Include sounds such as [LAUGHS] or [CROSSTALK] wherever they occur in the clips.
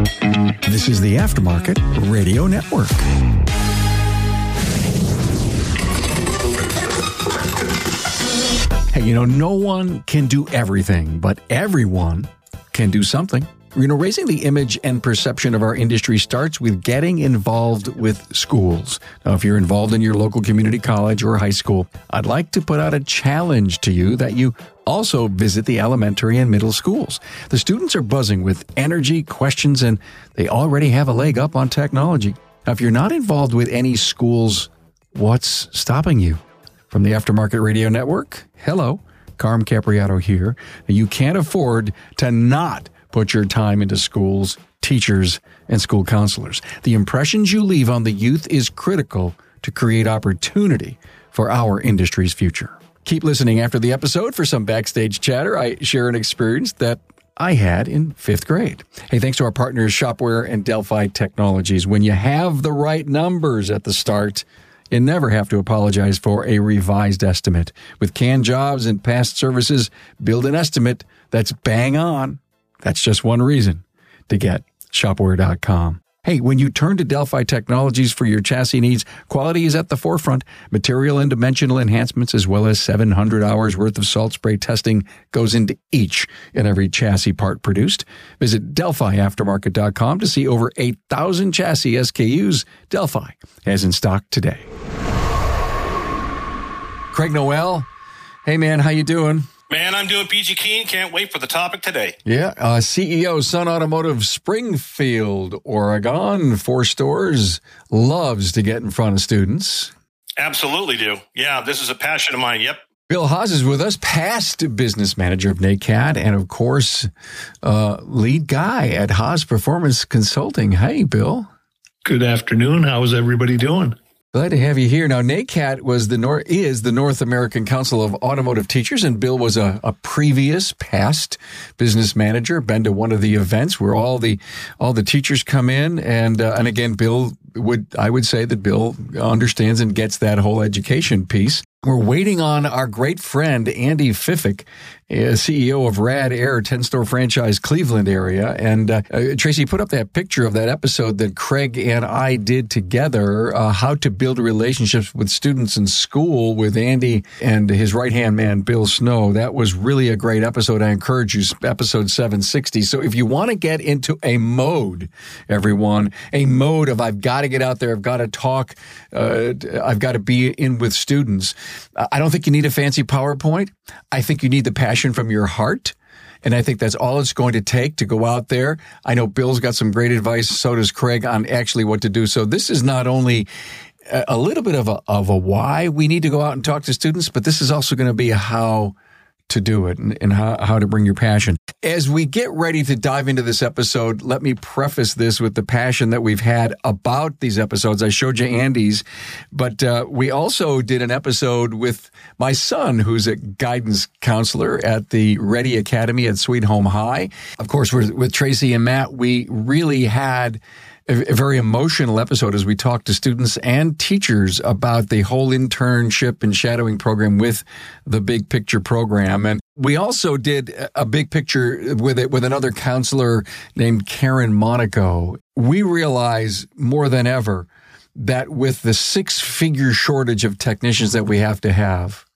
This is the Aftermarket Radio Network. Hey, you know, no one can do everything, but everyone can do something. You know, raising the image and perception of our industry starts with getting involved with schools. Now, if you're involved in your local community college or high school, I'd like to put out a challenge to you that you also visit the elementary and middle schools. The students are buzzing with energy, questions, and they already have a leg up on technology. Now, if you're not involved with any schools, what's stopping you? From the Aftermarket Radio Network, hello, Carm Capriotto here. You can't afford to not put your time into schools, teachers, and school counselors. The impressions you leave on the youth is critical to create opportunity for our industry's future. Keep listening after the episode for some backstage chatter. I share an experience that I had in fifth grade. Hey, thanks to our partners, Shopware and Delphi Technologies. When you have the right numbers at the start, you never have to apologize for a revised estimate. With canned jobs and past services, build an estimate that's bang on. That's just one reason to get shopware.com. Hey, when you turn to Delphi Technologies for your chassis needs, quality is at the forefront. Material and dimensional enhancements, as well as 700 hours worth of salt spray testing, goes into each and every chassis part produced. Visit DelphiAftermarket.com to see over 8,000 chassis SKUs Delphi has in stock today. Craig Noel, hey man, how you doing? Man, I'm doing PG Keen. Can't wait for the topic today. Yeah, uh, CEO Sun Automotive Springfield, Oregon, four stores, loves to get in front of students. Absolutely do. Yeah, this is a passion of mine. Yep. Bill Haas is with us, past business manager of NACAT, and of course, uh, lead guy at Haas Performance Consulting. Hey, Bill. Good afternoon. How's everybody doing? Glad to have you here. Now, NACAT was the is the North American Council of Automotive Teachers, and Bill was a, a previous past business manager. Been to one of the events where all the all the teachers come in, and uh, and again, Bill would I would say that Bill understands and gets that whole education piece. We're waiting on our great friend Andy Fiffick, uh, CEO of Rad Air, 10 store franchise Cleveland area. And uh, uh, Tracy put up that picture of that episode that Craig and I did together, uh, how to build relationships with students in school with Andy and his right hand man, Bill Snow. That was really a great episode. I encourage you, episode 760. So if you want to get into a mode, everyone, a mode of I've got to get out there, I've got to talk, uh, I've got to be in with students. I don't think you need a fancy PowerPoint. I think you need the passion from your heart. And I think that's all it's going to take to go out there. I know Bill's got some great advice. So does Craig on actually what to do. So this is not only a little bit of a, of a why we need to go out and talk to students, but this is also going to be how to do it and, and how, how to bring your passion. As we get ready to dive into this episode, let me preface this with the passion that we've had about these episodes. I showed you Andy's, but uh, we also did an episode with my son, who's a guidance counselor at the Ready Academy at Sweet Home High. Of course, with Tracy and Matt, we really had a, very emotional episode as we talked to students and teachers about the whole internship and shadowing program with the big picture program. And we also did a big picture with it with another counselor named Karen Monaco. We realize more than ever that with the six figure shortage of technicians that we have to have,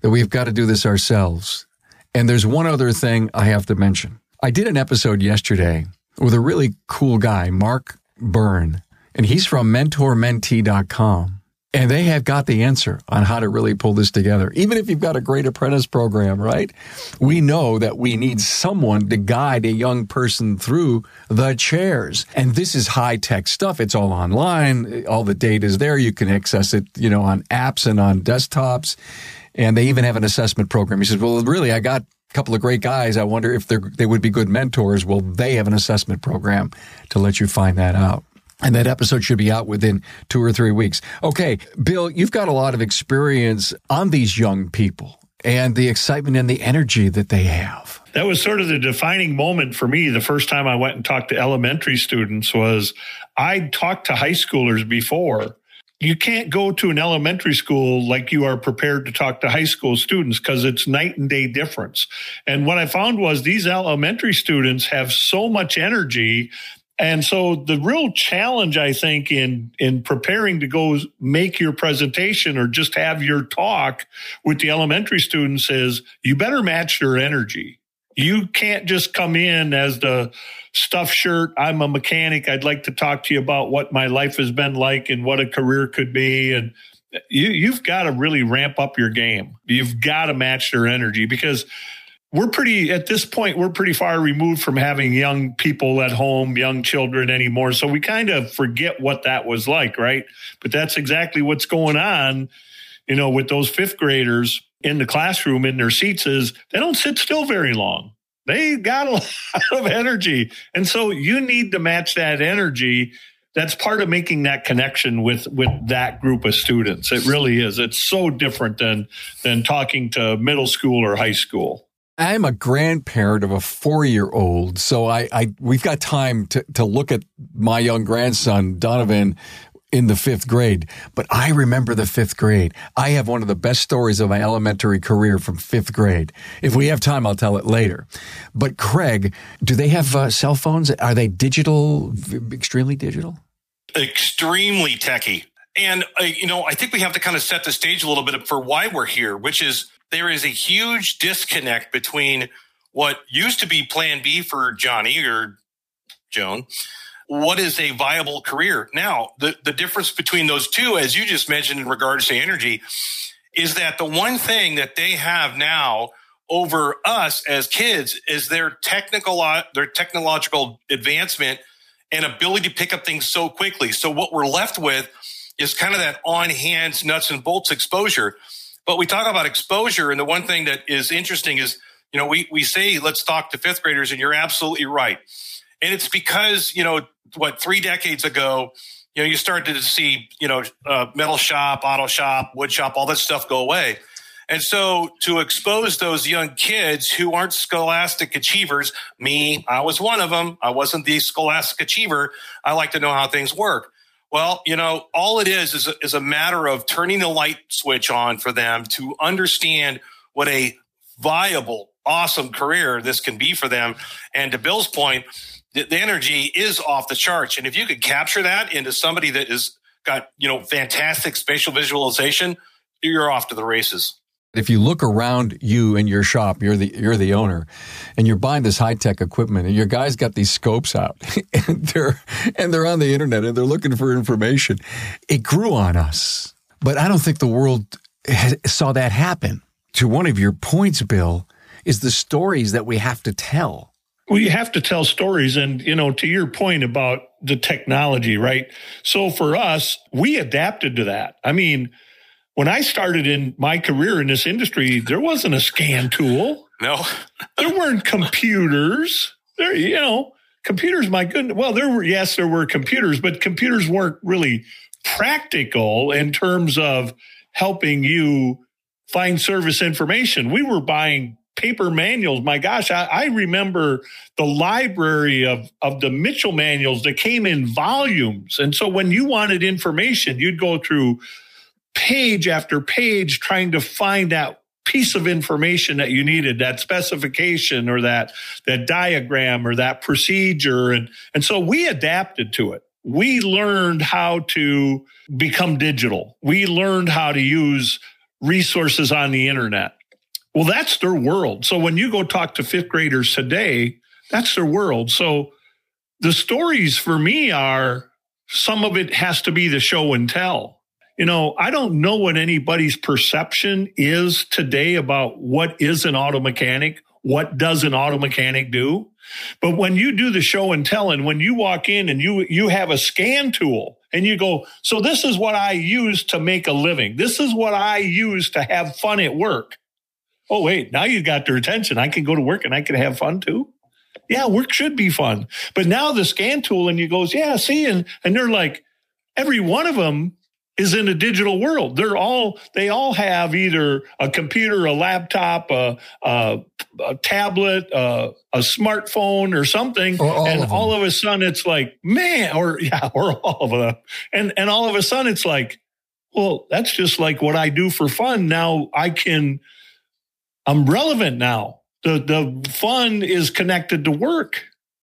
that we've got to do this ourselves. And there's one other thing I have to mention. I did an episode yesterday with a really cool guy, Mark Byrne, and he's from mentormentee.com. And they have got the answer on how to really pull this together. Even if you've got a great apprentice program, right? We know that we need someone to guide a young person through the chairs. And this is high tech stuff. It's all online. All the data is there. You can access it, you know, on apps and on desktops. And they even have an assessment program. He says, well, really, I got couple of great guys. I wonder if they would be good mentors. Well, they have an assessment program to let you find that out. And that episode should be out within two or three weeks. Okay, Bill, you've got a lot of experience on these young people and the excitement and the energy that they have. That was sort of the defining moment for me. The first time I went and talked to elementary students was I'd talked to high schoolers before. You can't go to an elementary school like you are prepared to talk to high school students because it's night and day difference. And what I found was these elementary students have so much energy And so the real challenge, I think, in in preparing to go make your presentation or just have your talk with the elementary students is you better match your energy. You can't just come in as the stuff shirt. I'm a mechanic. I'd like to talk to you about what my life has been like and what a career could be. And you, you've got to really ramp up your game. You've got to match their energy because we're pretty at this point we're pretty far removed from having young people at home young children anymore so we kind of forget what that was like right but that's exactly what's going on you know with those fifth graders in the classroom in their seats is they don't sit still very long. They got a [LAUGHS] lot of energy. And so you need to match that energy that's part of making that connection with with that group of students. It really is. It's so different than than talking to middle school or high school. I'm a grandparent of a four year old, so I, I we've got time to, to look at my young grandson, Donovan, in the fifth grade. But I remember the fifth grade. I have one of the best stories of my elementary career from fifth grade. If we have time, I'll tell it later. But Craig, do they have uh, cell phones? Are they digital, extremely digital? Extremely techy. And, uh, you know, I think we have to kind of set the stage a little bit for why we're here, which is there is a huge disconnect between what used to be plan B for Johnny or Joan. What is a viable career? Now, the, the difference between those two, as you just mentioned in regards to energy, is that the one thing that they have now over us as kids is their technical their technological advancement and ability to pick up things so quickly. So what we're left with is kind of that on hands nuts and bolts exposure. But we talk about exposure, and the one thing that is interesting is, you know, we we say let's talk to fifth graders, and you're absolutely right. And it's because you know what three decades ago, you know, you started to see you know uh, metal shop, auto shop, wood shop, all that stuff go away. And so to expose those young kids who aren't scholastic achievers, me, I was one of them. I wasn't the scholastic achiever. I like to know how things work. Well, you know, all it is is a, is a matter of turning the light switch on for them to understand what a viable, awesome career this can be for them. And to Bill's point, the, the energy is off the charts. And if you could capture that into somebody that is got, you know, fantastic spatial visualization, you're off to the races. If you look around you in your shop, you're the you're the owner, and you're buying this high tech equipment, and your guys got these scopes out, [LAUGHS] and they're and they're on the internet, and they're looking for information. It grew on us, but I don't think the world saw that happen. To one of your points, Bill, is the stories that we have to tell. Well, you have to tell stories, and you know, to your point about the technology, right? So for us, we adapted to that. I mean when I started in my career in this industry, there wasn't a scan tool. No, [LAUGHS] there weren't computers. There, you know, computers. My goodness. Well, there were yes, there were computers, but computers weren't really practical in terms of helping you find service information. We were buying paper manuals. My gosh, I, I, remember the library of, of the Mitchell manuals that came in volumes. And so when you wanted information, you'd go through page after page trying to find that piece of information that you needed that specification or that that diagram or that procedure and and so we adapted to it we learned how to become digital we learned how to use resources on the internet well that's their world so when you go talk to fifth graders today that's their world so the stories for me are some of it has to be the show and tell you know, I don't know what anybody's perception is today about what is an auto mechanic, what does an auto mechanic do. But when you do the show and tell, and when you walk in and you you have a scan tool and you go, so this is what I use to make a living. This is what I use to have fun at work. Oh wait, now you got their attention. I can go to work and I can have fun too. Yeah, work should be fun. But now the scan tool and you goes, yeah, see, and and they're like, every one of them is in a digital world. They're all they all have either a computer, a laptop, a, a, a tablet, a, a, smartphone, or something, or all and all of a sudden it's like, man, or [LAUGHS] yeah, or all of them, and and all of a sudden it's like, well, that's just like what I do for fun. Now I can, I'm relevant now. The the fun is connected to work.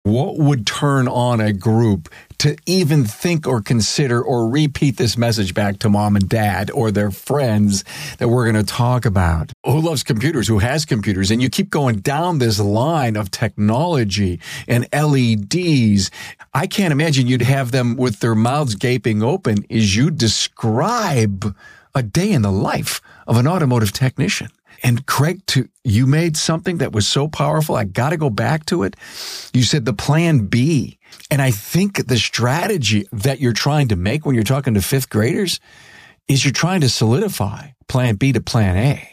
what would turn on a group to even think or consider or repeat this message back to mom and dad or their friends that we're going to talk about? Who loves computers? Who has computers? And you keep going down this line of technology and LEDs. I can't imagine you'd have them with their mouths gaping open as you describe a day in the life of an automotive technician. And Craig, to, you made something that was so powerful. I got to go back to it. You said the plan B. And I think the strategy that you're trying to make when you're talking to fifth graders is you're trying to solidify plan B to plan A.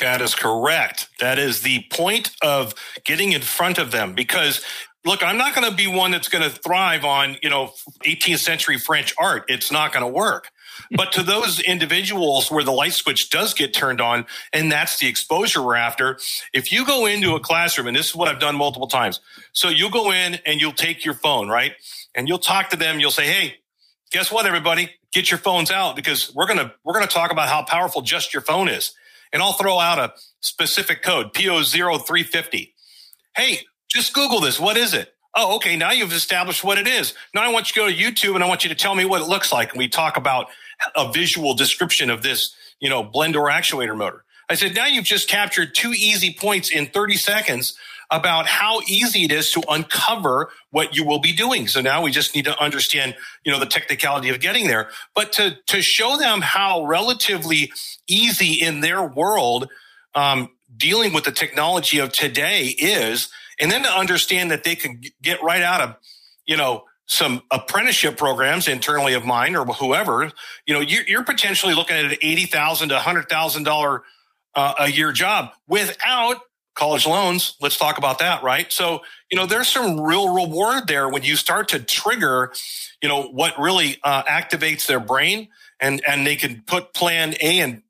That is correct. That is the point of getting in front of them because look, I'm not going to be one that's going to thrive on, you know, 18th century French art. It's not going to work. But to those individuals where the light switch does get turned on, and that's the exposure we're after, if you go into a classroom, and this is what I've done multiple times. So you'll go in and you'll take your phone, right? And you'll talk to them. You'll say, Hey, guess what, everybody? Get your phones out because we're going to, we're going to talk about how powerful just your phone is. And I'll throw out a specific code, PO0350. Hey, just Google this. What is it? Oh, okay. Now you've established what it is. Now I want you to go to YouTube and I want you to tell me what it looks like. And we talk about a visual description of this, you know, blend door actuator motor. I said, now you've just captured two easy points in 30 seconds about how easy it is to uncover what you will be doing. So now we just need to understand, you know, the technicality of getting there, but to, to show them how relatively easy in their world, um, dealing with the technology of today is, and then to understand that they can get right out of, you know, some apprenticeship programs internally of mine or whoever, you know, you're, you're potentially looking at an eighty thousand to hundred thousand dollar uh, a year job without college loans. Let's talk about that, right? So, you know, there's some real reward there when you start to trigger, you know, what really uh, activates their brain, and and they can put Plan A and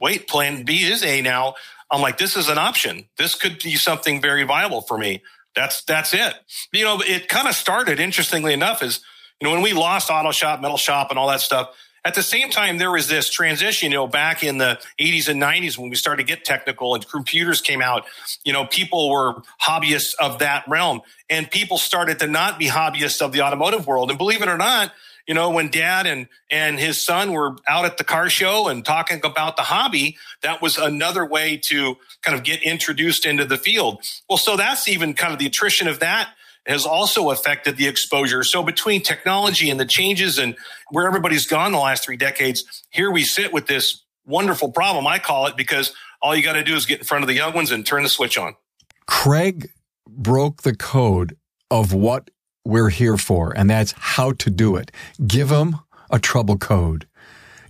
wait, Plan B is A now. I'm like, this is an option. This could be something very viable for me. That's that's it. You know, it kind of started interestingly enough is you know when we lost auto shop, metal shop, and all that stuff. At the same time, there was this transition, you know, back in the 80s and 90s when we started to get technical and computers came out, you know, people were hobbyists of that realm and people started to not be hobbyists of the automotive world. And believe it or not, you know, when dad and, and his son were out at the car show and talking about the hobby, that was another way to kind of get introduced into the field. Well, so that's even kind of the attrition of that has also affected the exposure. So between technology and the changes and where everybody's gone the last three decades, here we sit with this wonderful problem. I call it because all you got to do is get in front of the young ones and turn the switch on. Craig broke the code of what we're here for, and that's how to do it. Give them a trouble code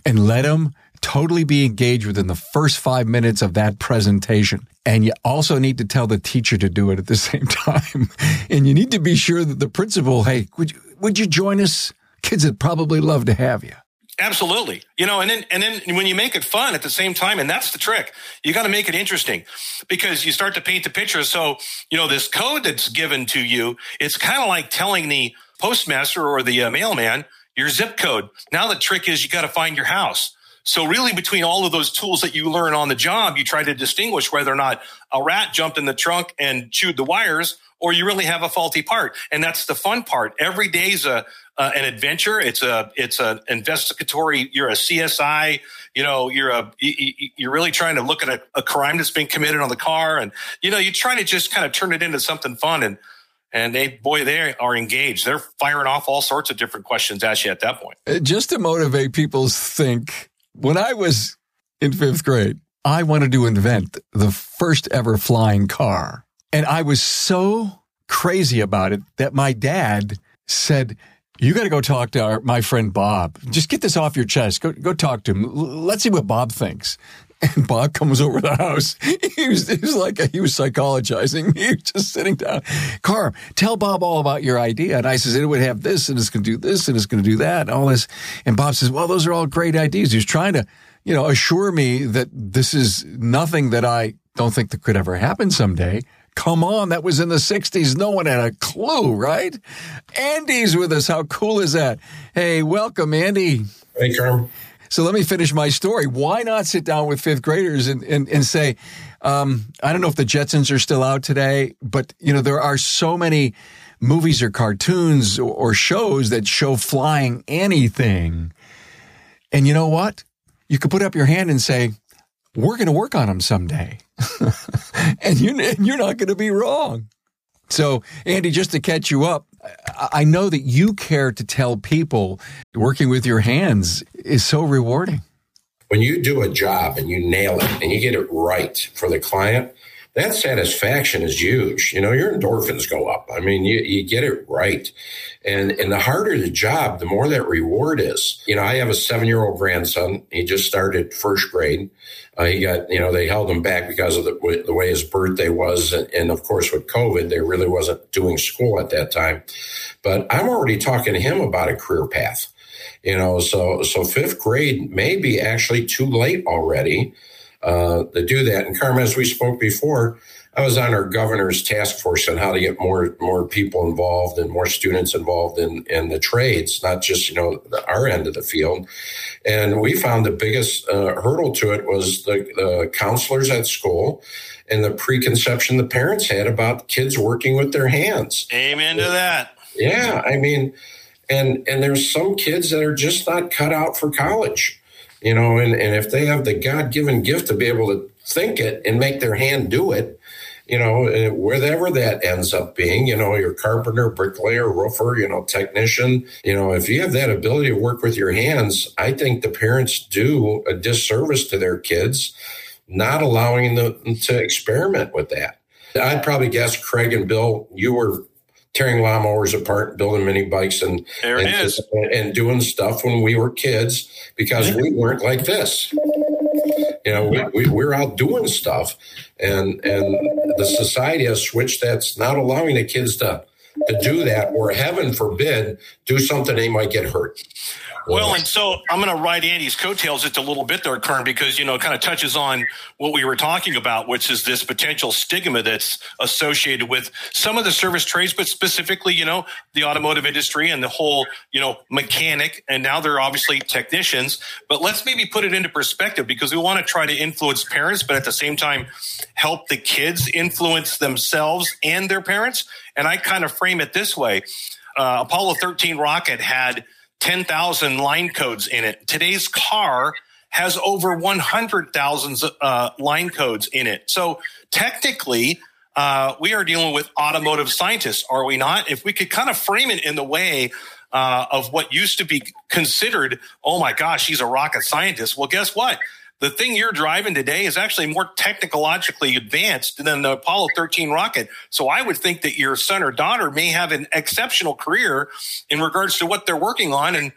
and let them totally be engaged within the first five minutes of that presentation. And you also need to tell the teacher to do it at the [LAUGHS] same time. and you need to be sure that the principal, hey, would you, would you join us? Kids would probably love to have you. Absolutely. You know, and then and then when you make it fun at the same time, and that's the trick. You got to make it interesting because you start to paint the picture. So, you know, this code that's given to you, it's kind of like telling the postmaster or the uh, mailman your zip code. Now the trick is you got to find your house. So really between all of those tools that you learn on the job, you try to distinguish whether or not a rat jumped in the trunk and chewed the wires or you really have a faulty part. And that's the fun part. Every day's a uh, an adventure. It's a it's an investigatory. You're a CSI. You know, you're a you're really trying to look at a, a crime that's being committed on the car, and you know, you're trying to just kind of turn it into something fun. And and they boy they are engaged they're firing off all sorts of different questions at you at that point uh, just to motivate people to think when i was in fifth grade i wanted to invent the first ever flying car and i was so crazy about it that my dad said you got to go talk to our, my friend Bob. Just get this off your chest. Go, go talk to him. Let's see what Bob thinks. [LAUGHS] And Bob comes over the house. [LAUGHS] He was, he was like, he was psychologizing me, [LAUGHS] just sitting down. Carm, tell Bob all about your idea. And I says, it would have this and it's going to do this and it's going to do that and all this. And Bob says, well, those are all great ideas. He was trying to, you know, assure me that this is nothing that I don't think that could ever happen someday. Come on, that was in the 60s. No one had a clue, right? Andy's with us. How cool is that? Hey, welcome, Andy. Hey, Carm. So let me finish my story. Why not sit down with fifth graders and, and, and say, um, I don't know if the Jetsons are still out today, but you know, there are so many movies or cartoons or shows that show flying anything. And you know what? You could put up your hand and say, we're going to work on them someday. [LAUGHS] and, you, you're not going to be wrong. So, Andy, just to catch you up, I know that you care to tell people working with your hands is so rewarding. When you do a job and you nail it and you get it right for the client, that satisfaction is huge. You know, your endorphins go up. I mean, you, you get it right. And, and the harder the job, the more that reward is. You know, I have a seven year old grandson. He just started first grade. Uh, he got, you know, they held him back because of the, the way his birthday was. And, and of course, with COVID, they really wasn't doing school at that time. But I'm already talking to him about a career path. You know, so so fifth grade may be actually too late already uh, to do that. And Carmen, as we spoke before, I was on our governor's task force on how to get more more people involved and more students involved in in the trades, not just you know our end of the field. And we found the biggest uh, hurdle to it was the, the counselors at school and the preconception the parents had about kids working with their hands. Amen to that. Yeah, I mean, and and there's some kids that are just not cut out for college you know, and, and if they have the God given gift to be able to think it and make their hand do it, you know, wherever that ends up being, you know, your carpenter, bricklayer, roofer, you know, technician, you know, if you have that ability to work with your hands, I think the parents do a disservice to their kids, not allowing them to experiment with that. I'd probably guess Craig and Bill, you were tearing lawnmowers apart, building mini bikes, and and, and, doing stuff when we were kids because we weren't like this. You know, we, we, we're out doing stuff, and and the society has switched. That's not allowing the kids to to do that, or heaven forbid, do something they might get hurt. Well, and so I'm going to ride Andy's coattails just a little bit there, Carm, because, you know, it kind of touches on what we were talking about, which is this potential stigma that's associated with some of the service trades, but specifically, you know, the automotive industry and the whole, you know, mechanic. And now they're obviously technicians. But let's maybe put it into perspective because we want to try to influence parents, but at the same time, help the kids influence themselves and their parents. And I kind of frame it this way. Uh, Apollo 13 rocket had 10,000 line codes in it. Today's car has over 100,000 uh, line codes in it. So technically, uh, we are dealing with automotive scientists, are we not? If we could kind of frame it in the way uh, of what used to be considered, oh my gosh, he's a rocket scientist. Well, guess what? The thing you're driving today is actually more technologically advanced than the Apollo 13 rocket. So I would think that your son or daughter may have an exceptional career in regards to what they're working on, and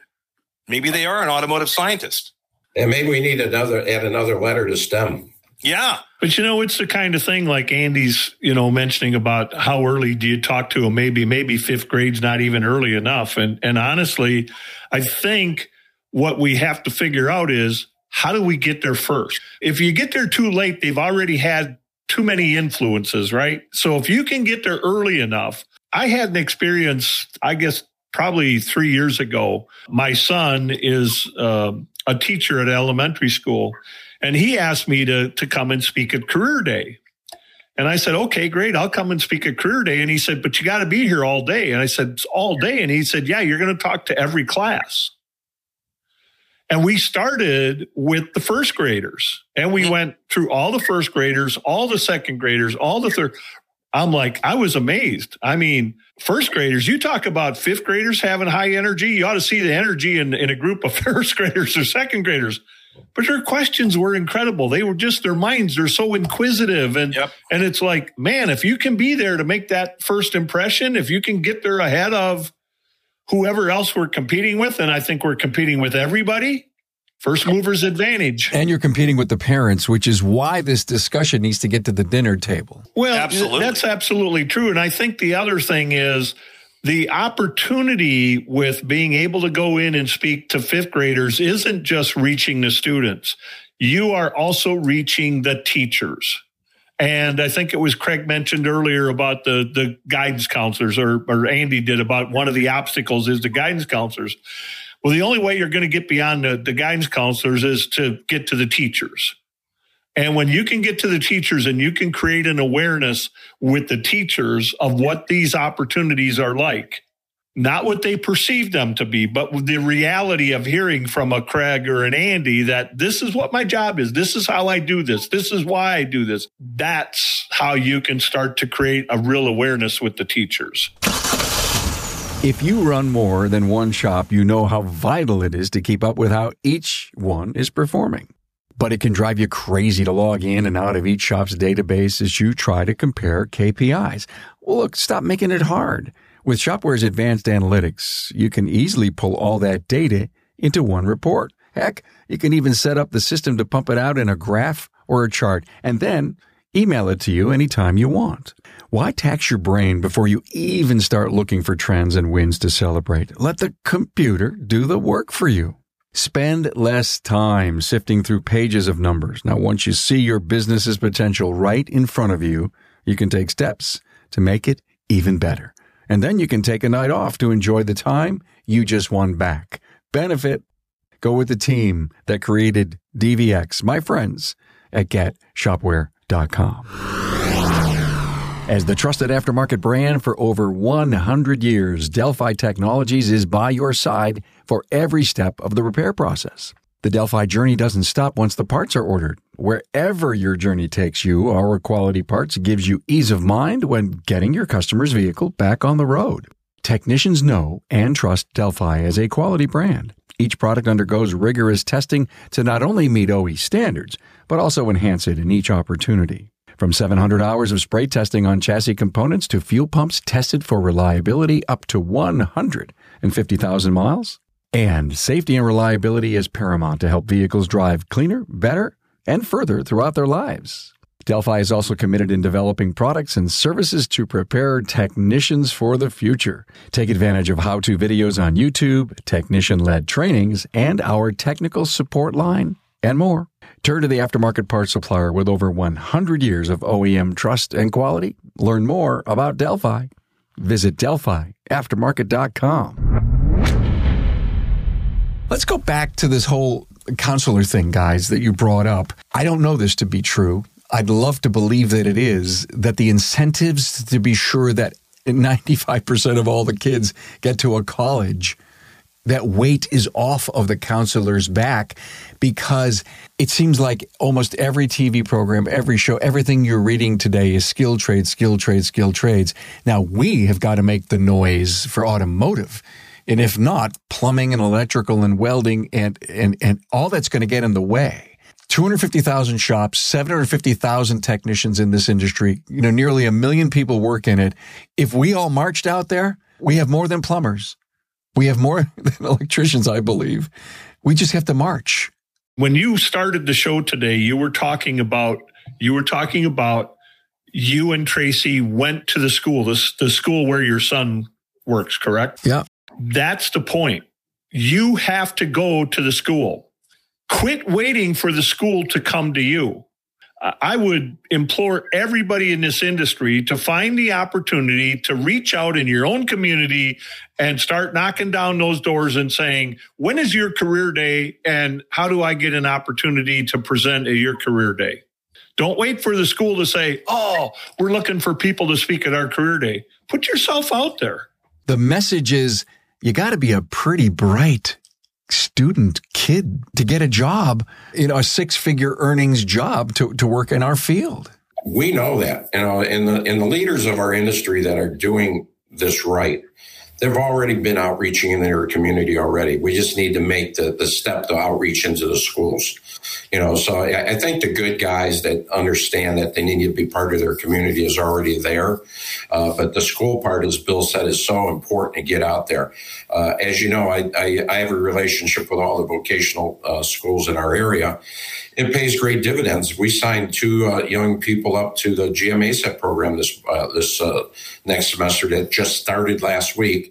maybe they are an automotive scientist. And maybe we need another add another letter to STEM. Yeah. But you know, it's the kind of thing like Andy's, you know, mentioning about how early do you talk to them? Maybe, maybe fifth grade's not even early enough. And and honestly, I think what we have to figure out is how do we get there first? If you get there too late, they've already had too many influences, right? So if you can get there early enough, I had an experience, I guess, probably three years ago. My son is uh, a teacher at elementary school, and he asked me to, to come and speak at Career Day. And I said, okay, great. I'll come and speak at Career Day. And he said, but you got to be here all day. And I said, all day. And he said, yeah, you're going to talk to every class. And we started with the first graders and we went through all the first graders, all the second graders, all the third. I'm like, I was amazed. I mean, first graders, you talk about fifth graders having high energy. You ought to see the energy in, in a group of [LAUGHS] first graders or second graders. But their questions were incredible. They were just their minds, they're so inquisitive. And yep. and it's like, man, if you can be there to make that first impression, if you can get there ahead of whoever else we're competing with, and I think we're competing with everybody. First mover's advantage. And you're competing with the parents, which is why this discussion needs to get to the dinner table. Well, absolutely. that's absolutely true. And I think the other thing is the opportunity with being able to go in and speak to fifth graders isn't just reaching the students. You are also reaching the teachers. And I think it was Craig mentioned earlier about the, the guidance counselors, or, or Andy did about one of the obstacles is the guidance counselors. Well, the only way you're going to get beyond the, the guidance counselors is to get to the teachers. And when you can get to the teachers and you can create an awareness with the teachers of what these opportunities are like, not what they perceive them to be, but the reality of hearing from a Craig or an Andy that this is what my job is. This is how I do this. This is why I do this. That's how you can start to create a real awareness with the teachers. If you run more than one shop, you know how vital it is to keep up with how each one is performing. But it can drive you crazy to log in and out of each shop's database as you try to compare KPIs. Well, look, stop making it hard. With Shopware's advanced analytics, you can easily pull all that data into one report. Heck, you can even set up the system to pump it out in a graph or a chart and then email it to you anytime you want. Why tax your brain before you even start looking for trends and wins to celebrate? Let the computer do the work for you. Spend less time sifting through pages of numbers. Now, once you see your business's potential right in front of you, you can take steps to make it even better. And then you can take a night off to enjoy the time you just won back. Benefit. Go with the team that created DVX, my friends at getshopware.com. As the trusted aftermarket brand for over 100 years, Delphi Technologies is by your side for every step of the repair process. The Delphi journey doesn't stop once the parts are ordered. Wherever your journey takes you, our quality parts gives you ease of mind when getting your customer's vehicle back on the road. Technicians know and trust Delphi as a quality brand. Each product undergoes rigorous testing to not only meet OE standards, but also enhance it in each opportunity. From 700 hours of spray testing on chassis components to fuel pumps tested for reliability up to 150,000 miles. And safety and reliability is paramount to help vehicles drive cleaner, better, and further throughout their lives. Delphi is also committed in developing products and services to prepare technicians for the future. Take advantage of how to videos on YouTube, technician led trainings, and our technical support line, and more. Turn to the aftermarket parts supplier with over 100 years of OEM trust and quality. Learn more about Delphi. Visit DelphiAftermarket.com. Let's go back to this whole counselor thing, guys, that you brought up. I don't know this to be true. I'd love to believe that it is, that the incentives to be sure that 95% of all the kids get to a college that weight is off of the counselor's back because it seems like almost every TV program, every show, everything you're reading today is skill trades, skill trades, skill trades. Now we have got to make the noise for automotive. And if not, plumbing and electrical and welding and, and, and all that's going to get in the way. 250,000 shops, 750,000 technicians in this industry, you know, nearly a million people work in it. If we all marched out there, we have more than plumbers. We have more [LAUGHS] than electricians, I believe. We just have to march. When you started the show today, you were talking about you were talking about you and Tracy went to the school, the, the school where your son works, correct? Yeah. That's the point. You have to go to the school. Quit waiting for the school to come to you. I would implore everybody in this industry to find the opportunity to reach out in your own community and start knocking down those doors and saying, when is your career day and how do I get an opportunity to present at your career day? Don't wait for the school to say, oh, we're looking for people to speak at our career day. Put yourself out there. The message is you got to be a pretty bright student kid to get a job, you know, a six figure earnings job to, to work in our field. We know that, you uh, know, and the, and the leaders of our industry that are doing this right they've already been outreaching in their community already. We just need to make the, the step to outreach into the schools. You know, so I, I, think the good guys that understand that they need to be part of their community is already there. Uh, but the school part, as Bill said, is so important to get out there. Uh, as you know, I, I, I, have a relationship with all the vocational uh, schools in our area. It pays great dividends. We signed two uh, young people up to the GM ASEP program this uh, this uh, next semester that just started last week,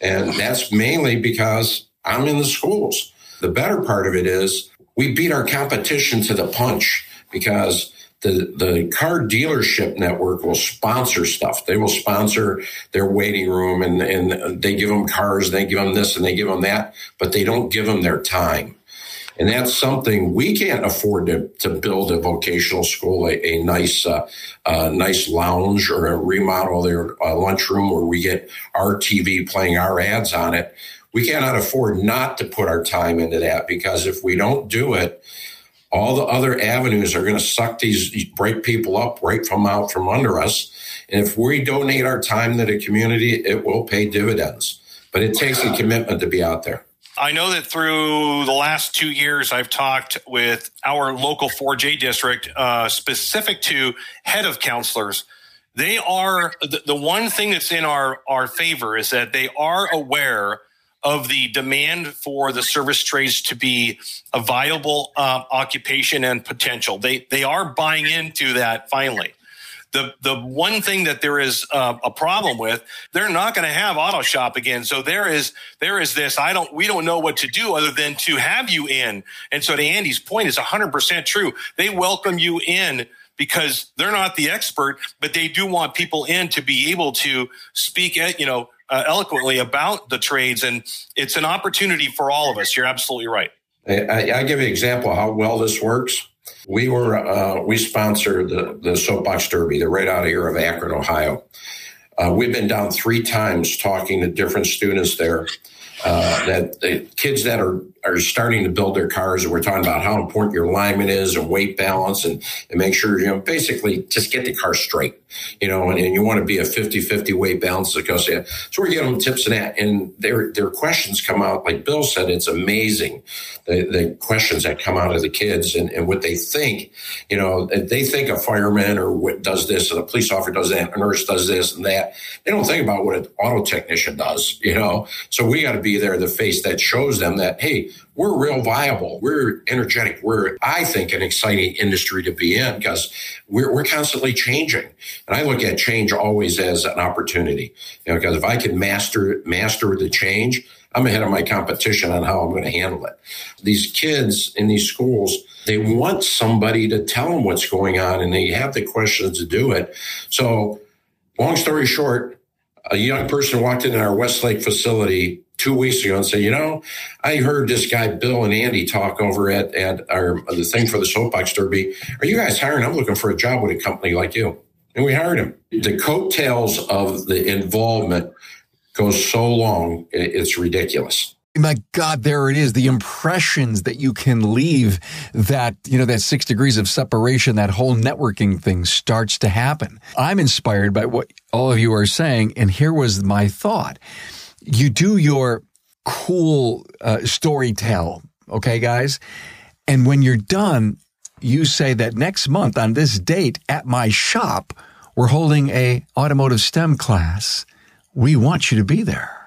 and that's mainly because I'm in the schools. The better part of it is we beat our competition to the punch because the the car dealership network will sponsor stuff. They will sponsor their waiting room and and they give them cars, they give them this and they give them that, but they don't give them their time. And that's something we can't afford to, to build a vocational school, a, a nice, uh, uh, nice lounge or a remodel their uh, lunchroom where we get our TV playing our ads on it. We cannot afford not to put our time into that because if we don't do it, all the other avenues are going to suck these break people up right from out from under us. And if we donate our time to the community, it will pay dividends. But it takes a commitment to be out there. I know that through the last two years, I've talked with our local 4J district, uh, specific to head of counselors. They are the, the one thing that's in our, our favor is that they are aware of the demand for the service trades to be a viable uh, occupation and potential. They they are buying into that finally. The the one thing that there is uh, a problem with, they're not going to have auto shop again. So there is there is this. I don't we don't know what to do other than to have you in. And so to Andy's point is 100% true. They welcome you in because they're not the expert, but they do want people in to be able to speak at, you know, uh, eloquently about the trades, and it's an opportunity for all of us. You're absolutely right. I, I give you an example how well this works. We were uh, we sponsored the the soapbox derby. They're right out of here of Akron, Ohio. Uh, we've been down three times talking to different students there. Uh, that the kids that are are starting to build their cars, and we're talking about how important your alignment is and weight balance, and, and make sure you know basically just get the car straight you know, and, and you want to be a 50 50 weight balance because. So we're getting them tips and that. And their, their questions come out, like Bill said, it's amazing the, the questions that come out of the kids and, and what they think. You know, they think a fireman or what does this and a police officer does that, a nurse does this and that. They don't think about what an auto technician does, you know. So we got to be there, the face that shows them that, hey, we're real viable. We're energetic. We're, I think, an exciting industry to be in because we're, we're constantly changing. And I look at change always as an opportunity, you know, because if I can master, master the change, I'm ahead of my competition on how I'm going to handle it. These kids in these schools, they want somebody to tell them what's going on and they have the questions to do it. So long story short, a young person walked into our Westlake facility two weeks ago and say, you know, I heard this guy Bill and Andy talk over at at our the thing for the soapbox derby. Are you guys hiring? I'm looking for a job with a company like you, and we hired him. The coattails of the involvement goes so long, it's ridiculous my God, there it is. The impressions that you can leave that, you know, that six degrees of separation, that whole networking thing starts to happen. I'm inspired by what all of you are saying. And here was my thought. You do your cool uh, story tell. Okay, guys. And when you're done, you say that next month on this date at my shop, we're holding a automotive STEM class. We want you to be there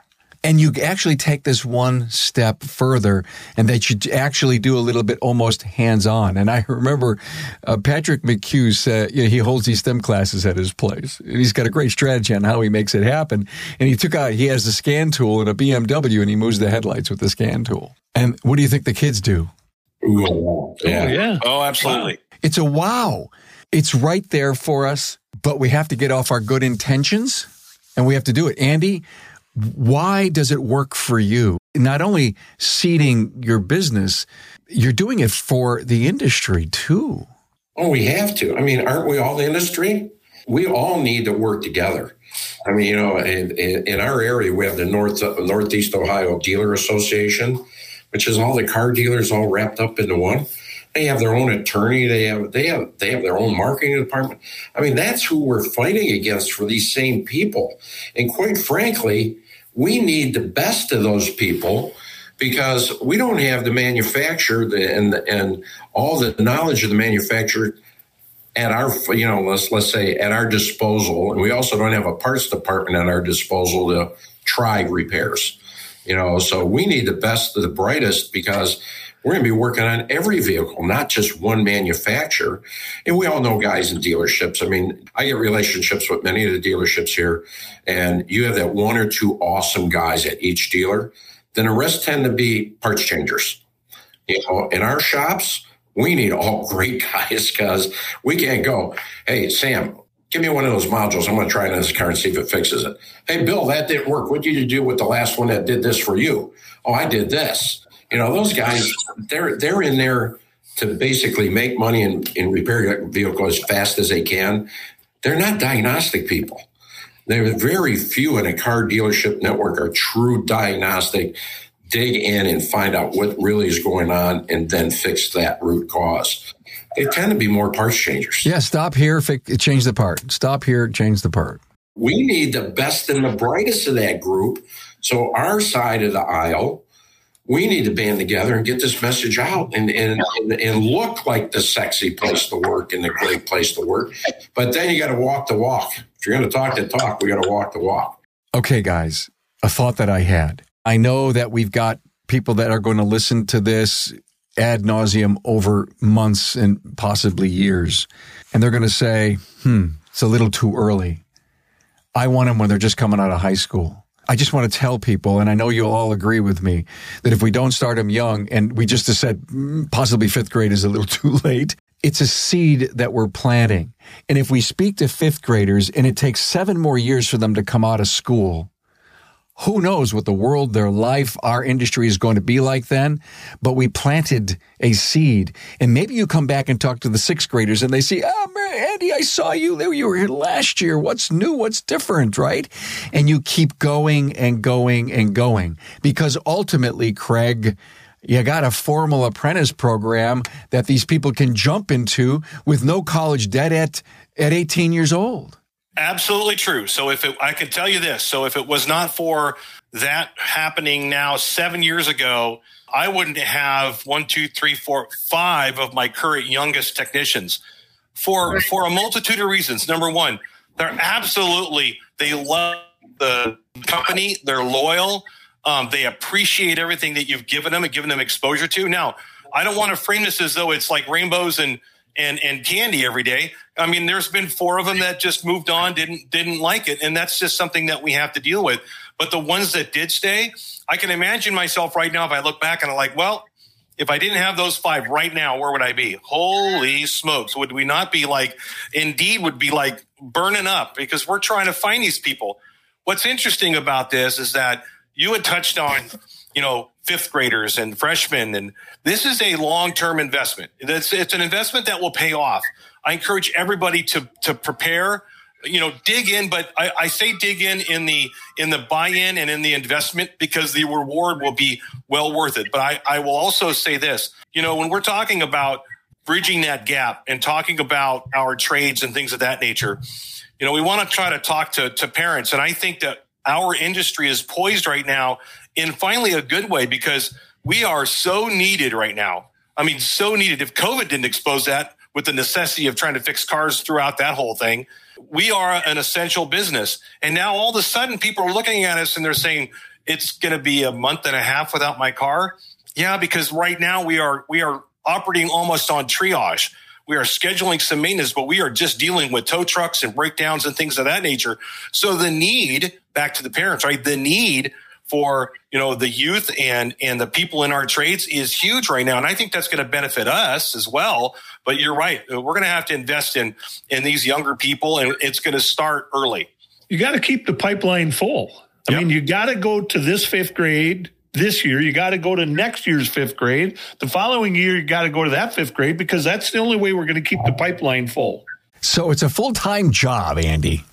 and you actually take this one step further and that you actually do a little bit almost hands on. And I remember uh, Patrick McHugh said, you know, he holds these STEM classes at his place. And he's got a great strategy on how he makes it happen. And he took out, he has the scan tool in a BMW and he moves the headlights with the scan tool. And what do you think the kids do? Ooh, yeah. Oh, yeah. Oh, absolutely. It's a wow. It's right there for us, but we have to get off our good intentions and we have to do it. Andy, why does it work for you? Not only seeding your business, you're doing it for the industry too. Oh, we have to. I mean, aren't we all the industry? We all need to work together. I mean, you know, in, in, in our area, we have the North Northeast Ohio Dealer Association, which is all the car dealers all wrapped up into one. They have their own attorney. They have they have they have their own marketing department. I mean, that's who we're fighting against for these same people. And quite frankly, we need the best of those people because we don't have the manufacturer and and all the knowledge of the manufacturer at our you know let's let's say at our disposal and we also don't have a parts department at our disposal to try repairs you know so we need the best of the brightest because we're going to be working on every vehicle, not just one manufacturer. And we all know guys in dealerships. I mean, I get relationships with many of the dealerships here, and you have that one or two awesome guys at each dealer. Then the rest tend to be parts changers. You know, in our shops, we need all [LAUGHS] great guys because we can't go, hey, Sam, give me one of those modules. I'm going to try it on this car and see if it fixes it. Hey, Bill, that didn't work. What did you do with the last one that did this for you? Oh, I did this You know, those guys, they're they're in there to basically make money and, and repair your vehicle as fast as they can. They're not diagnostic people. There are very few in a car dealership network are true diagnostic. Dig in and find out what really is going on and then fix that root cause. They tend to be more parts changers. Yeah, stop here, change the part. Stop here, change the part. We need the best and the brightest of that group. So our side of the aisle we need to band together and get this message out and, and, and look like the sexy place to work and the great place to work. But then you got to walk the walk. If you're going to talk the talk, we got to walk the walk. Okay, guys, a thought that I had. I know that we've got people that are going to listen to this ad nauseum over months and possibly years. And they're going to say, hmm, it's a little too early. I want them when they're just coming out of high school. I just want to tell people, and I know you'll all agree with me, that if we don't start them young, and we just said mm, possibly fifth grade is a little [LAUGHS] too late, it's a seed that we're planting. And if we speak to fifth graders and it takes seven more years for them to come out of school, who knows what the world, their life, our industry is going to be like then? But we planted a seed. And maybe you come back and talk to the sixth graders and they say, Oh, Andy, I saw you there. You were here last year. What's new? What's different? Right? And you keep going and going and going because ultimately, Craig, you got a formal apprentice program that these people can jump into with no college debt at, at 18 years old. Absolutely true. So if it, I can tell you this, so if it was not for that happening now seven years ago, I wouldn't have one, two, three, four, five of my current youngest technicians for for a multitude of reasons. Number one, they're absolutely they love the company, they're loyal, um, they appreciate everything that you've given them and given them exposure to. Now, I don't want to frame this as though it's like rainbows and and and candy every day. I mean, there's been four of them that just moved on, didn't didn't like it, and that's just something that we have to deal with. But the ones that did stay, I can imagine myself right now if I look back and I'm like, well, if I didn't have those five right now, where would I be? Holy smokes! Would we not be like, indeed, would be like burning up because we're trying to find these people. What's interesting about this is that you had touched on, you know, fifth graders and freshmen. And this is a long term investment. It's, it's an investment that will pay off. I encourage everybody to, to prepare, you know, dig in, but I, I say dig in in the, in the buy in and in the investment because the reward will be well worth it. But I, I will also say this, you know, when we're talking about bridging that gap and talking about our trades and things of that nature, you know, we want to try to talk to, to parents. And I think that our industry is poised right now in finally a good way because we are so needed right now. I mean, so needed. If COVID didn't expose that with the necessity of trying to fix cars throughout that whole thing, we are an essential business. And now all of a sudden people are looking at us and they're saying, it's going to be a month and a half without my car. Yeah, because right now we are, we are operating almost on triage. We are scheduling some maintenance, but we are just dealing with tow trucks and breakdowns and things of that nature. So the need, back to the parents, right? The need for you know the youth and and the people in our trades is huge right now. And i think that's going to benefit us as well. But you're right. We're going to have to invest in in these younger people and it's going to start early. You got to keep the pipeline full. I yep. mean you got to go to this fifth grade this year. You got to go to next year's fifth grade. The following year you got to go to that fifth grade because that's the only way we're going to keep the pipeline full. So it's a full-time job andy.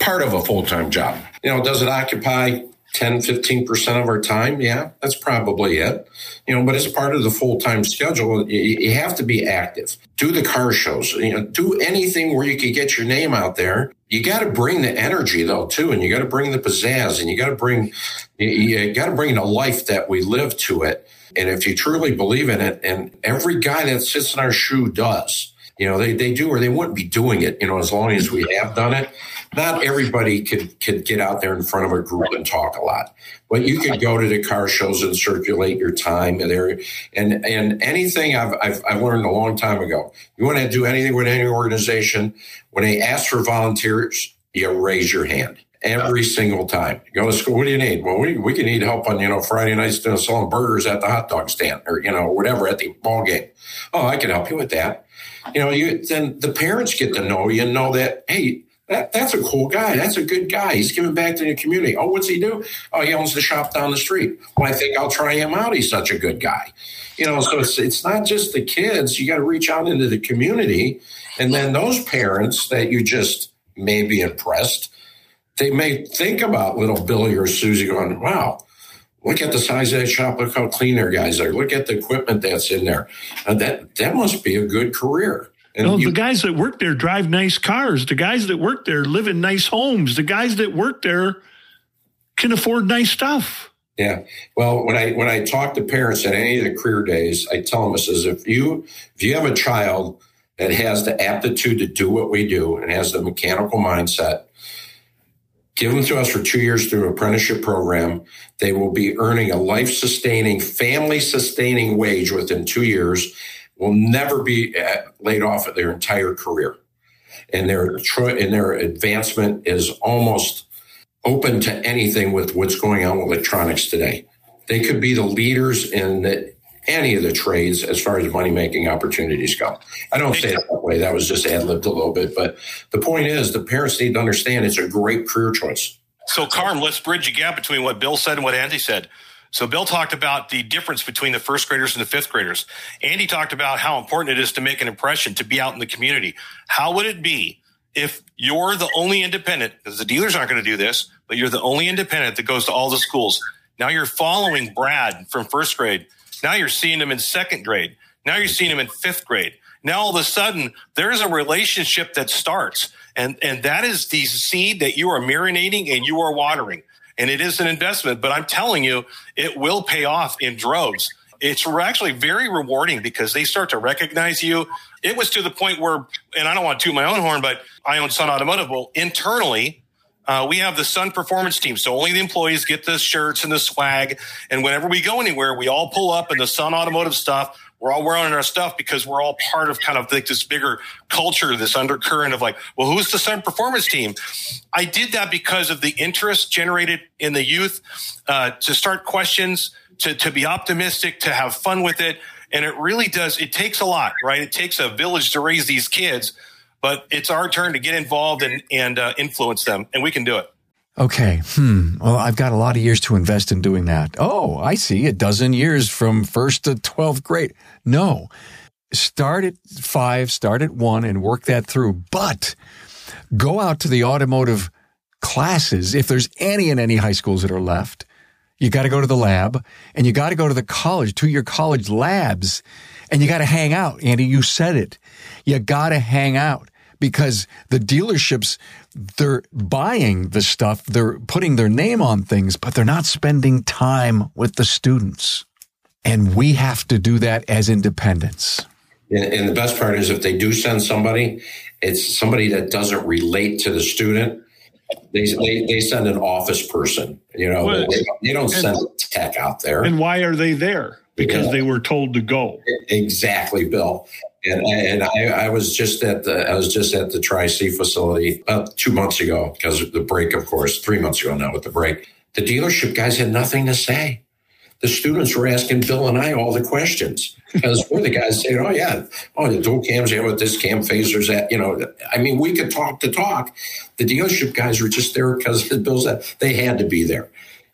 Part of a full-time job. You know does it occupy 10, 15% of our time. Yeah, that's probably it. You know, but as part of the full time schedule, you, have to be active. Do the car shows, you know, do anything where you can get your name out there. You got to bring the energy though, too. And you got to bring the pizzazz and you got to bring, you, you got to bring the life that we live to it. And if you truly believe in it, and every guy that sits in our shoe does, you know, they, they do or they wouldn't be doing it, you know, as long as we have done it not everybody could could get out there in front of a group and talk a lot. But you could go to the car shows and circulate your time there. And and anything I've, I've, I've learned a long time ago. You want to do anything with any organization, when they ask for volunteers, you raise your hand every single time. You go to school. What do you need? Well, we, we can need help on, you know, Friday nights doing selling burgers at the hot dog stand or, you know, whatever at the ball game. Oh, I can help you with that. You know, you then the parents get to know you and know that, hey, that, that's a cool guy. That's a good guy. He's giving back to the community. Oh, what's he do? Oh, he owns the shop down the street. Well, I think I'll try him out. He's such a good guy. You know, so it's, it's not just the kids. You got to reach out into the community. And then those parents that you just may be impressed, they may think about little Billy or Susie going, wow, look at the size of that shop. Look how clean their guys are. Look at the equipment that's in there. Uh, that, that must be a good career. And well, you, the guys that work there drive nice cars. The guys that work there live in nice homes. The guys that work there can afford nice stuff. Yeah. Well, when I when I talk to parents at any of the career days, I tell them, I says, if you if you have a child that has the aptitude to do what we do and has the mechanical mindset, give them to us for two years through an apprenticeship program. They will be earning a life sustaining, family sustaining wage within two years will never be uh, laid off at their entire career. And their, and their advancement is almost open to anything with what's going on with electronics today. They could be the leaders in the, any of the trades as far as money making opportunities go. I don't say it that way. That was just ad libbed a little bit. But the point is, the parents need to understand it's a great career choice. So, Carm, let's bridge a gap between what Bill said and what Andy said. So Bill talked about the difference between the first graders and the fifth graders. Andy talked about how important it is to make an impression, to be out in the community. How would it be if you're the only independent, because the dealers aren't going to do this, but you're the only independent that goes to all the schools. Now you're following Brad from first grade. Now you're seeing them in second grade. Now you're seeing them in fifth grade. Now all of a sudden there's a relationship that starts and, and that is the seed that you are marinating and you are watering and it is an investment, but I'm telling you, it will pay off in droves. It's actually very rewarding because they start to recognize you. It was to the point where, and I don't want to toot my own horn, but I own Sun Automotive. Well, internally, uh, we have the Sun Performance team. So only the employees get the shirts and the swag. And whenever we go anywhere, we all pull up in the Sun Automotive stuff we're all wearing our stuff because we're all part of kind of like this bigger culture, this undercurrent of like, well, who's the Sun Performance team? I did that because of the interest generated in the youth uh, to start questions, to to be optimistic, to have fun with it, and it really does. It takes a lot, right? It takes a village to raise these kids, but it's our turn to get involved and and uh, influence them, and we can do it. Okay. Hmm. Well, I've got a lot of years to invest in doing that. Oh, I see. A dozen years from first to 12th grade. No. Start at five, start at one and work that through. But go out to the automotive classes. If there's any in any high schools that are left, you got to go to the lab and you got to go to the college, to your college labs and you got to hang out. Andy, you said it. You got to hang out because the dealerships, they're buying the stuff, they're putting their name on things, but they're not spending time with the students. And we have to do that as independents. And, the best part is if they do send somebody, it's somebody that doesn't relate to the student. They, they, they send an office person, you know, well, they, they, don't send and, tech out there. And why are they there? Because yeah. they were told to go. Exactly, Bill. And, and I, I, was just at the I was just at the Tri C facility about two months ago because of the break, of course, three months ago now with the break. The dealership guys had nothing to say. The students were asking Bill and I all the questions because we're the guys saying, "Oh yeah, oh the dual cams, yeah, with this cam phasers at." You know, I mean, we could talk to talk. The dealership guys were just there because [LAUGHS] Bill said they had to be there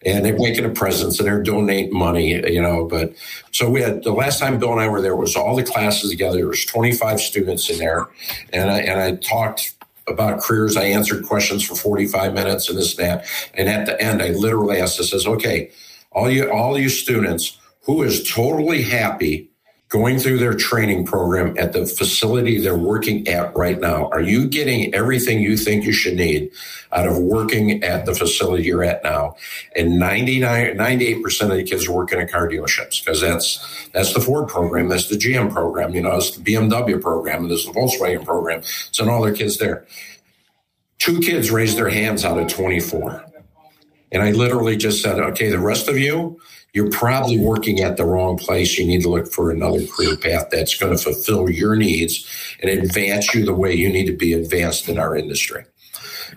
and they're making a presence and they're donating money, you know. But so we had the last time Bill and I were there was all the classes together. There was 25 students in there, and I and I talked about careers. I answered questions for 45 minutes and this and that. And at the end, I literally asked, I says, okay, all you all you students who is totally happy going through their training program at the facility they're working at right now, are you getting everything you think you should need out of working at the facility you're at now? And 99, 98% of the kids are working at car dealerships because that's, that's the Ford program. That's the GM program. You know, it's the BMW program. And there's the Volkswagen program. So, all their kids there. Two kids raised their hands out of 24. And I literally just said, okay, the rest of you, you're probably working at the wrong place. You need to look for another career path that's going to fulfill your needs and advance you the way you need to be advanced in our industry.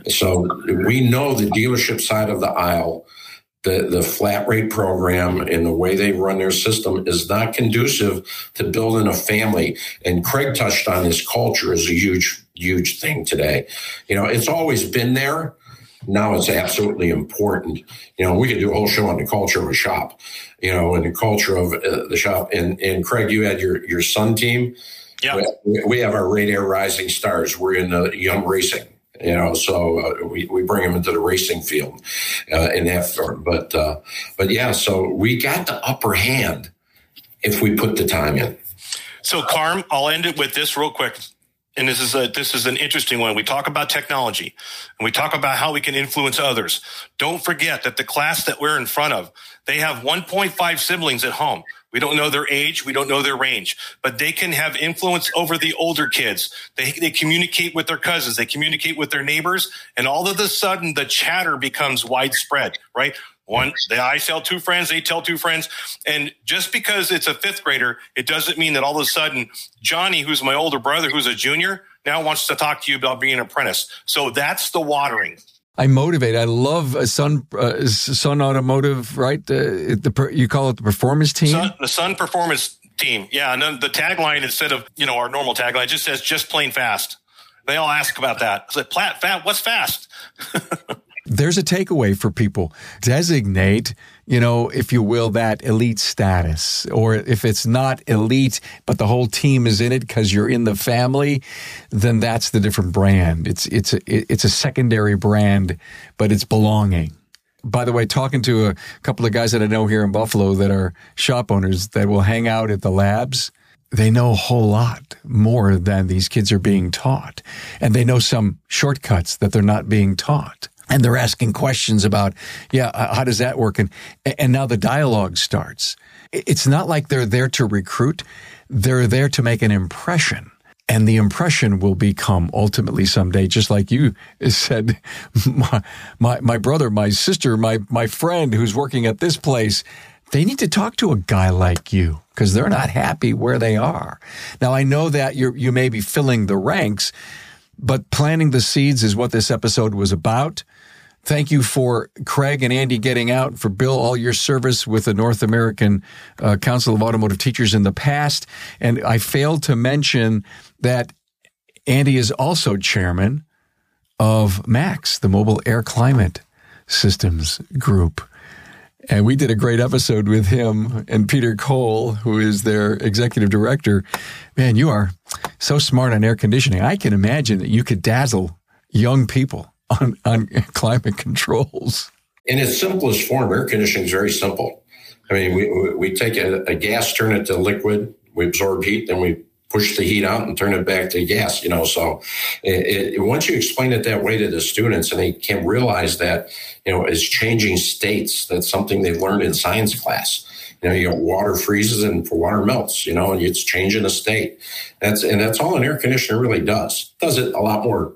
So we know the dealership side of the aisle the, the flat rate program and the way they run their system is not conducive to building a family. And Craig touched on this culture is a huge, huge thing today. You know, it's always been there. Now it's absolutely important. You know, we could do a whole show on the culture of a shop, you know, and the culture of uh, the shop. And, and Craig, you had your, your Sun team. Yeah. We, we have our Rad Air Rising Stars. We're in the young racing you know so uh, we, we bring them into the racing field uh, in that form but uh, but yeah so we got the upper hand if we put the time in so carm i'll end it with this real quick and this is a this is an interesting one we talk about technology and we talk about how we can influence others don't forget that the class that we're in front of they have 1.5 siblings at home we don't know their age. We don't know their range, but they can have influence over the older kids. They, they communicate with their cousins. They communicate with their neighbors. And all of a sudden the chatter becomes widespread, right? One, the I tell two friends, they tell two friends. And just because it's a fifth grader, it doesn't mean that all of a sudden Johnny, who's my older brother, who's a junior, now wants to talk to you about being an apprentice. So that's the watering. I motivate. I love a Sun uh, Sun Automotive, right? Uh, the you call it the performance team. Sun, the Sun Performance Team, yeah. And then the tagline instead of you know our normal tagline just says "just plain fast." They all ask about that. It's like, "Plat, fat, what's fast?" [LAUGHS] There's a takeaway for people. Designate you know, if you will, that elite status. Or if it's not elite, but the whole team is in it because you're in the family, then that's the different brand. It's, it's, a, it's a secondary brand, but it's belonging. By the way, talking to a couple of guys that I know here in Buffalo that are shop owners that will hang out at the labs, they know a whole lot more than these kids are being taught. And they know some shortcuts that they're not being taught and they're asking questions about, yeah, uh, how does that work? And, and now the dialogue starts. It's not like they're there to recruit. They're there to make an impression. And the impression will become ultimately someday, just like you [LAUGHS] said, my, my, my brother, my sister, my, my friend who's working at this place, they need to talk to a guy like you because they're not happy where they are. Now, I know that you you may be filling the ranks, but planting the seeds is what this episode was about. Thank you for Craig and Andy getting out, for Bill, all your service with the North American uh, Council of Automotive Teachers in the past. And I failed to mention that Andy is also chairman of MACS, the Mobile Air Climate Systems Group. And we did a great episode with him and Peter Cole, who is their executive director. Man, you are so smart on air conditioning. I can imagine that you could dazzle young people on, on climate controls. In its simplest form, air conditioning is very simple. I mean, we, we take a, a gas, turn it to liquid, we absorb heat, then we push the heat out and turn it back to gas, you know. So it, it, once you explain it that way to the students and they can realize that, you know, it's changing states, that's something they've learned in science class. You know, you water freezes and water melts, you know, and it's changing a state. That's and that's all an air conditioner really does. Does it a lot more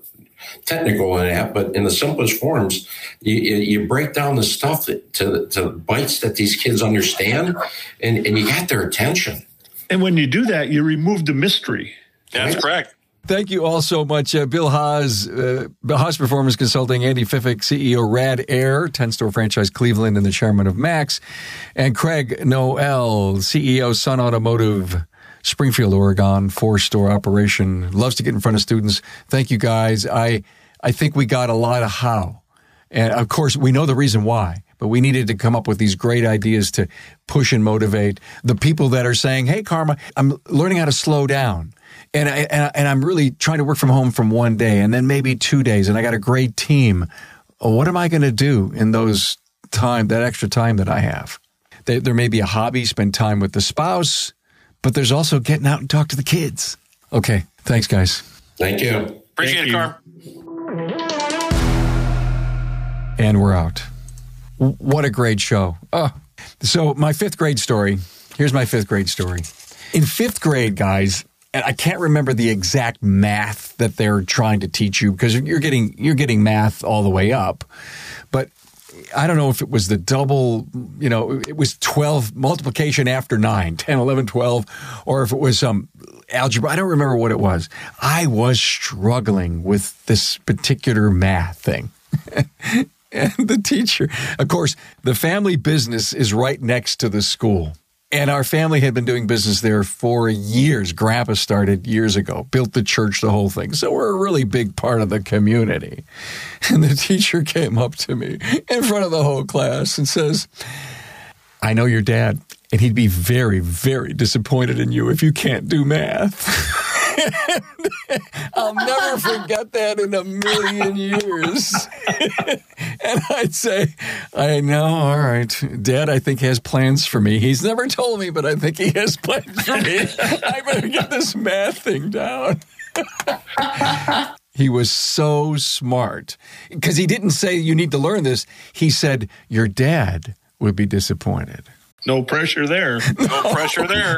technical in that, but in the simplest forms, you, you break down the stuff to, to bites that these kids understand, and, and you got their attention. And when you do that, you remove the mystery. That's right? correct. Thank you all so much, uh, Bill Haas, uh, Haas Performance Consulting, Andy Fiffick, CEO Rad Air, 10 store franchise Cleveland, and the chairman of MACS, and Craig Noel, CEO Sun Automotive. Springfield, Oregon, four store operation. Loves to get in front of students. Thank you guys. I I think we got a lot of how. And of course, we know the reason why, but we needed to come up with these great ideas to push and motivate the people that are saying, Hey, Carm, I'm learning how to slow down. And, I, and, I'm really trying to work from home from one day and then maybe two days. And I got a great team. What am I going to do in those time, that extra time that I have? There may be a hobby, spend time with the spouse, but there's also getting out and talk to the kids. Okay. Thanks, guys. Thank you. Appreciate Thank it, Carm. And we're out. What a great show. Oh. So, my fifth grade story. Here's my fifth grade story. In fifth grade, guys, and I can't remember the exact math that they're trying to teach you because you're getting you're getting math all the way up. But I don't know if it was the double, you know, it was 12 multiplication after 9, [LAUGHS] 10, 11, 12, or if it was some algebra. I don't remember what it was. I was struggling with this particular math thing. [LAUGHS] And the teacher, of course, the family business is right next to the school. And our family had been doing business there for years. Grandpa started years ago, built the church, the whole thing. So we're a really big part of the community. [LAUGHS] And the teacher came up to me in front of the whole class and says, I know your dad, and he'd be very, very disappointed in you if you can't do math. [LAUGHS] [LAUGHS] I'll never forget that in a million years. [LAUGHS] and I'd say, I know, all right. Dad, I think, has plans for me. He's never told me, but I think he has plans for me. [LAUGHS] I better get this math thing down. he was so smart because he didn't say, You need to learn this. He said, Your dad would be disappointed. No pressure there. No pressure there.